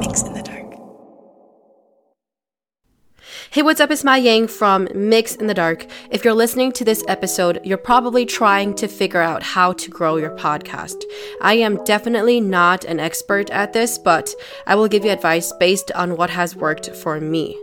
MYX in the Dark. Hey, what's up? It's Mai Yang from MYX in the Dark. If you're listening to this episode, you're probably trying to figure out how to grow your podcast. I am definitely not an expert at this, but I will give you advice based on what has worked for me.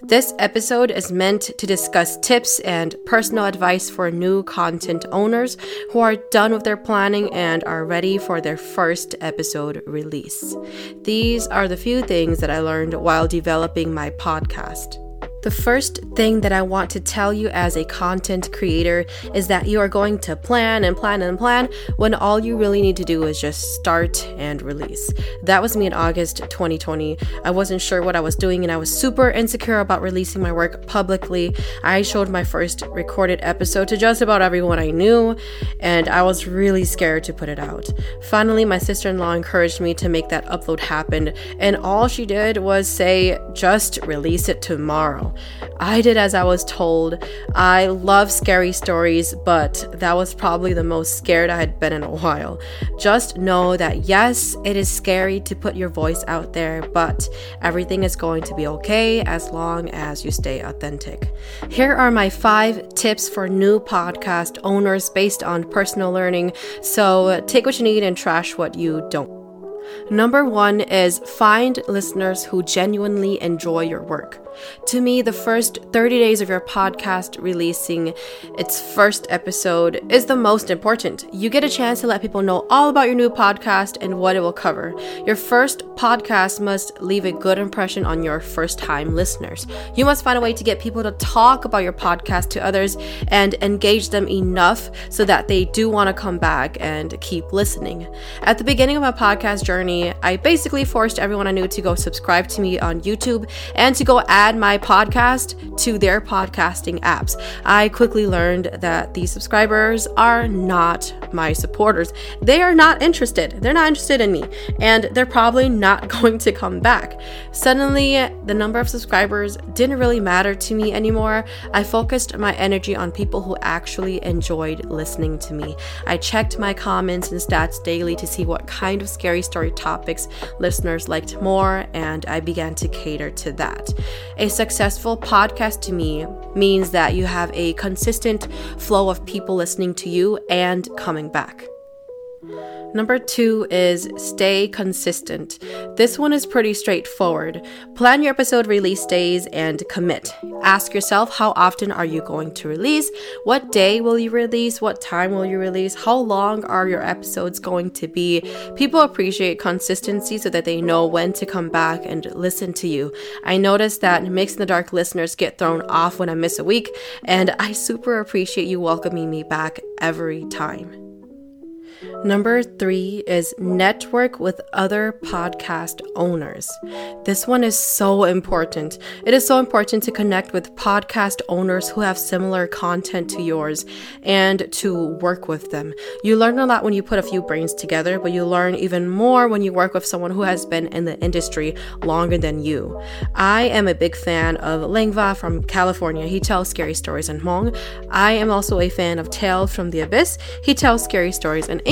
This episode is meant to discuss tips and personal advice for new content owners who are done with their planning and are ready for their first episode release. These are the few things that I learned while developing my podcast. The first thing that I want to tell you as a content creator is that you are going to plan and plan and plan when all you really need to do is just start and release. That was me in August 2020. I wasn't sure what I was doing and I was super insecure about releasing my work publicly. I showed my first recorded episode to just about everyone I knew and I was really scared to put it out. Finally, my sister in law encouraged me to make that upload happen, and all she did was say, just release it tomorrow. I did as I was told. I love scary stories, but that was probably the most scared I had been in a while. Just know that yes, it is scary to put your voice out there, but everything is going to be okay as long as you stay authentic. Here are my five tips for new podcast owners based on personal learning. So take what you need and trash what you don't. Number one is find listeners who genuinely enjoy your work. To me, the first 30 days of your podcast releasing its first episode is the most important. You get a chance to let people know all about your new podcast and what it will cover. Your first podcast must leave a good impression on your first time listeners. You must find a way to get people to talk about your podcast to others and engage them enough so that they do want to come back and keep listening. At the beginning of my podcast journey, I basically forced everyone I knew to go subscribe to me on YouTube and to go add my podcast to their podcasting apps. I quickly learned that these subscribers are not my supporters. They are not interested. They're not interested in me, and they're probably not going to come back. Suddenly, the number of subscribers didn't really matter to me anymore. I focused my energy on people who actually enjoyed listening to me. I checked my comments and stats daily to see what kind of scary story topics listeners liked more, and I began to cater to that. A successful podcast to me means that you have a consistent flow of people listening to you and coming back. Number two is stay consistent. This one is pretty straightforward. Plan your episode release days and commit. Ask yourself how often are you going to release? What day will you release? What time will you release? How long are your episodes going to be? People appreciate consistency so that they know when to come back and listen to you. I notice that MYX in the Dark listeners get thrown off when I miss a week, and I super appreciate you welcoming me back every time. Number three is network with other podcast owners. This one is so important. It is so important to connect with podcast owners who have similar content to yours and to work with them. You learn a lot when you put a few brains together, but you learn even more when you work with someone who has been in the industry longer than you. I am a big fan of Lengva from California. He tells scary stories in Hmong. I am also a fan of Tale from the Abyss. He tells scary stories in English.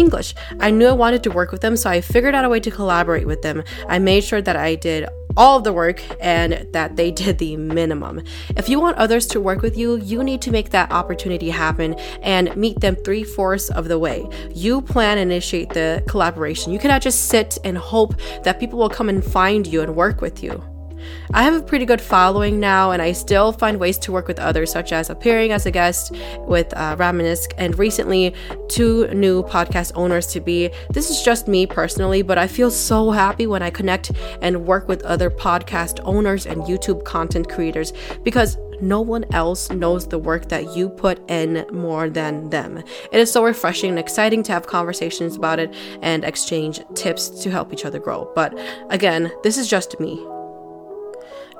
I knew I wanted to work with them, so I figured out a way to collaborate with them. I made sure that I did all of the work and that they did the minimum. If you want others to work with you, you need to make that opportunity happen and meet them three fourths of the way. You plan and initiate the collaboration. You cannot just sit and hope that people will come and find you and work with you. I have a pretty good following now, and I still find ways to work with others, such as appearing as a guest with uh, Ramanisk, and recently two new podcast owners to be. This is just me personally, but I feel so happy when I connect and work with other podcast owners and YouTube content creators because no one else knows the work that you put in more than them. It is so refreshing and exciting to have conversations about it and exchange tips to help each other grow. But again, this is just me.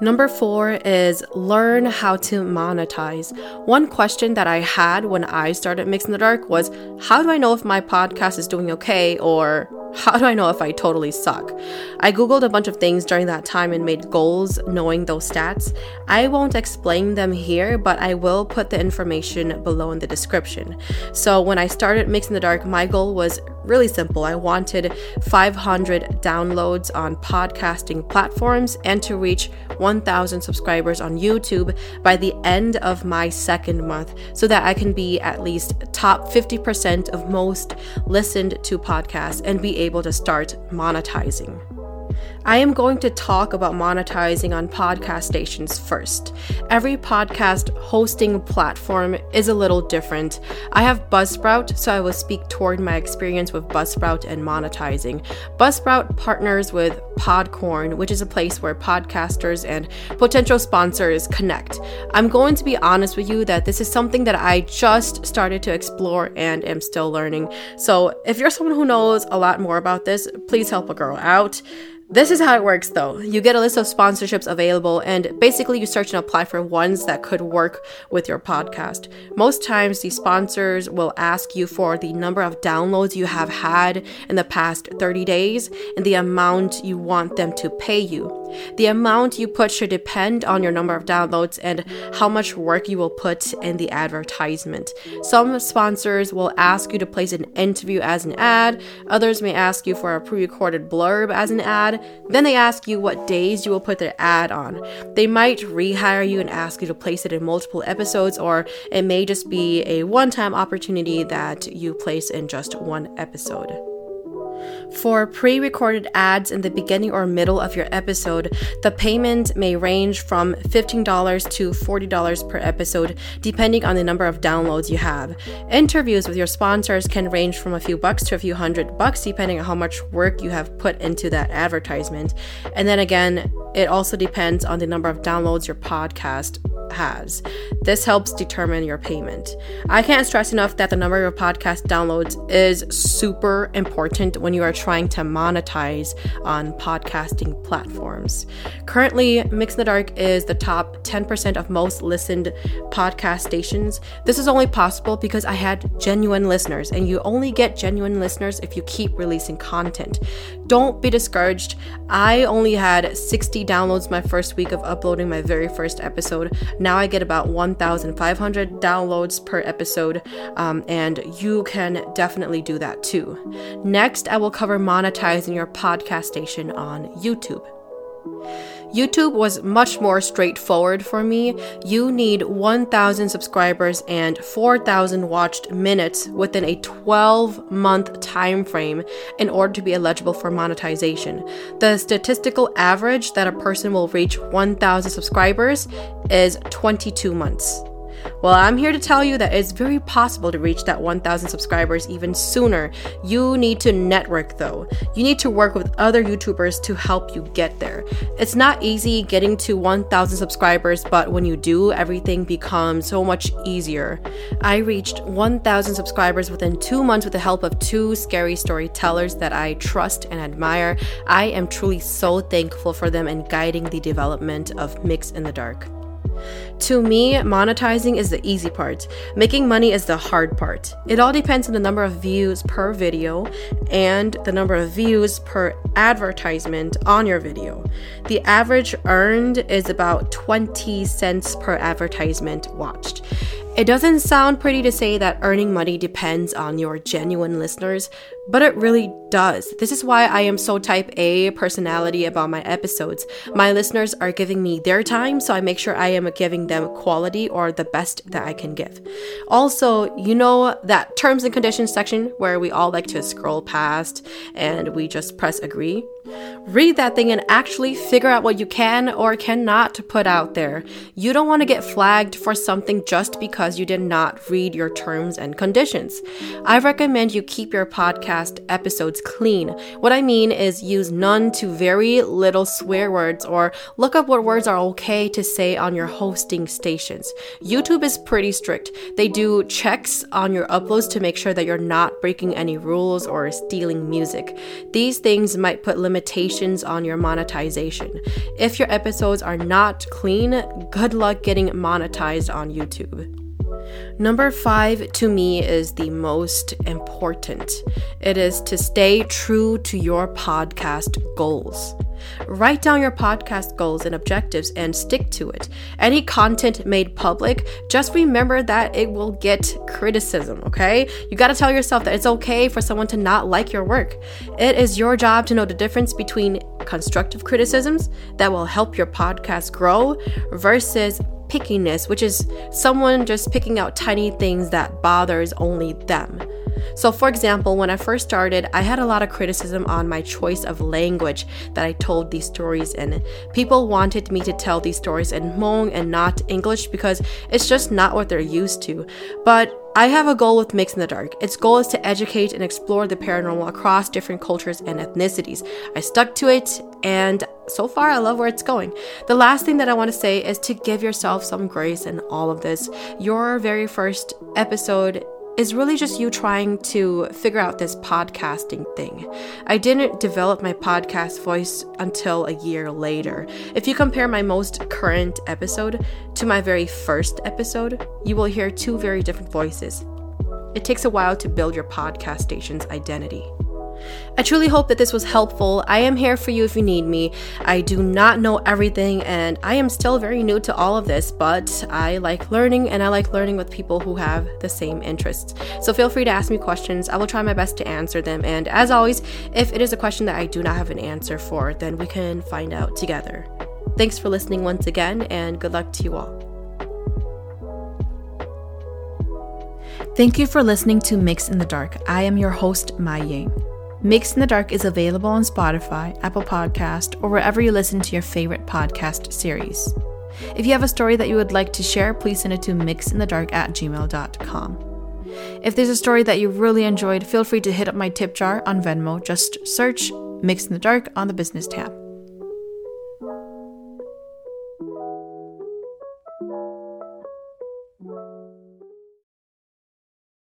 Number four is learn how to monetize. One question that I had when I started MYX in the Dark was how do I know if my podcast is doing okay or How do I know if I totally suck? I googled a bunch of things during that time and made goals knowing those stats. I won't explain them here, but I will put the information below in the description. So, when I started MYX in the Dark, my goal was really simple. I wanted 500 downloads on podcasting platforms and to reach 1,000 subscribers on YouTube by the end of my second month so that I can be at least top 50% of most listened to podcasts and be able to start monetizing. I am going to talk about monetizing on podcast stations first. Every podcast hosting platform is a little different. I have Buzzsprout, so I will speak toward my experience with Buzzsprout and monetizing. Buzzsprout partners with Podcorn, which is a place where podcasters and potential sponsors connect. I'm going to be honest with you that this is something that I just started to explore and am still learning. So if you're someone who knows a lot more about this, please help a girl out. This is how it works though. You get a list of sponsorships available, and basically you search and apply for ones that could work with your podcast. Most times, the sponsors will ask you for the number of downloads you have had in the past 30 days and the amount you want them to pay you. The amount you put should depend on your number of downloads and how much work you will put in the advertisement. Some sponsors will ask you to place an interview as an ad, others may ask you for a pre recorded blurb as an ad then they ask you what days you will put their ad on. They might rehire you and ask you to place it in multiple episodes, or it may just be a one time opportunity that you place in just one episode. For pre recorded ads in the beginning or middle of your episode, the payment may range from $15 to $40 per episode, depending on the number of downloads you have. Interviews with your sponsors can range from a few bucks to a few hundred bucks, depending on how much work you have put into that advertisement. And then again, it also depends on the number of downloads your podcast has. This helps determine your payment. I can't stress enough that the number of podcast downloads is super important when you are trying to monetize on podcasting platforms. Currently, MYX in the Dark is the top 10% of most listened podcast stations. This is only possible because I had genuine listeners, and you only get genuine listeners if you keep releasing content. Don't be discouraged. I only had 60 downloads my first week of uploading my very first episode. Now I get about 1,500 downloads per episode, um, and you can definitely do that too. Next, I will cover monetizing your podcast station on YouTube. YouTube was much more straightforward for me. You need 1,000 subscribers and 4,000 watched minutes within a 12 month time frame in order to be eligible for monetization. The statistical average that a person will reach 1,000 subscribers is 22 months. Well, I'm here to tell you that it's very possible to reach that 1,000 subscribers even sooner. You need to network though. You need to work with other YouTubers to help you get there. It's not easy getting to 1,000 subscribers, but when you do, everything becomes so much easier. I reached 1,000 subscribers within two months with the help of two scary storytellers that I trust and admire. I am truly so thankful for them in guiding the development of MYX in the Dark. To me, monetizing is the easy part. Making money is the hard part. It all depends on the number of views per video and the number of views per advertisement on your video. The average earned is about 20 cents per advertisement watched. It doesn't sound pretty to say that earning money depends on your genuine listeners, but it really does. This is why I am so type A personality about my episodes. My listeners are giving me their time, so I make sure I am giving them quality or the best that I can give. Also, you know that terms and conditions section where we all like to scroll past and we just press agree? Read that thing and actually figure out what you can or cannot put out there. You don't want to get flagged for something just because you did not read your terms and conditions. I recommend you keep your podcast episodes clean. What I mean is use none to very little swear words or look up what words are okay to say on your hosting stations. YouTube is pretty strict. They do checks on your uploads to make sure that you're not breaking any rules or stealing music. These things might put limitations on your monetization. If your episodes are not clean, good luck getting monetized on YouTube. Number five to me is the most important. It is to stay true to your podcast goals. Write down your podcast goals and objectives and stick to it. Any content made public, just remember that it will get criticism, okay? You gotta tell yourself that it's okay for someone to not like your work. It is your job to know the difference between constructive criticisms that will help your podcast grow versus pickiness, which is someone just picking out tiny things that bothers only them. So, for example, when I first started, I had a lot of criticism on my choice of language that I told these stories in. People wanted me to tell these stories in Hmong and not English because it's just not what they're used to. But I have a goal with MYX in the Dark. Its goal is to educate and explore the paranormal across different cultures and ethnicities. I stuck to it, and so far I love where it's going. The last thing that I want to say is to give yourself some grace in all of this. Your very first episode is really just you trying to figure out this podcasting thing. I didn't develop my podcast voice until a year later. If you compare my most current episode to my very first episode, you will hear two very different voices. It takes a while to build your podcast station's identity. I truly hope that this was helpful. I am here for you if you need me. I do not know everything and I am still very new to all of this, but I like learning and I like learning with people who have the same interests. So feel free to ask me questions. I will try my best to answer them. And as always, if it is a question that I do not have an answer for, then we can find out together. Thanks for listening once again and good luck to you all. Thank you for listening to MYX in the Dark. I am your host, Mai Yang. MYX in the Dark is available on Spotify, Apple Podcast, or wherever you listen to your favorite podcast series. If you have a story that you would like to share, please send it to mixinthedark at gmail.com. If there's a story that you really enjoyed, feel free to hit up my tip jar on Venmo. Just search MYX in the Dark on the business tab.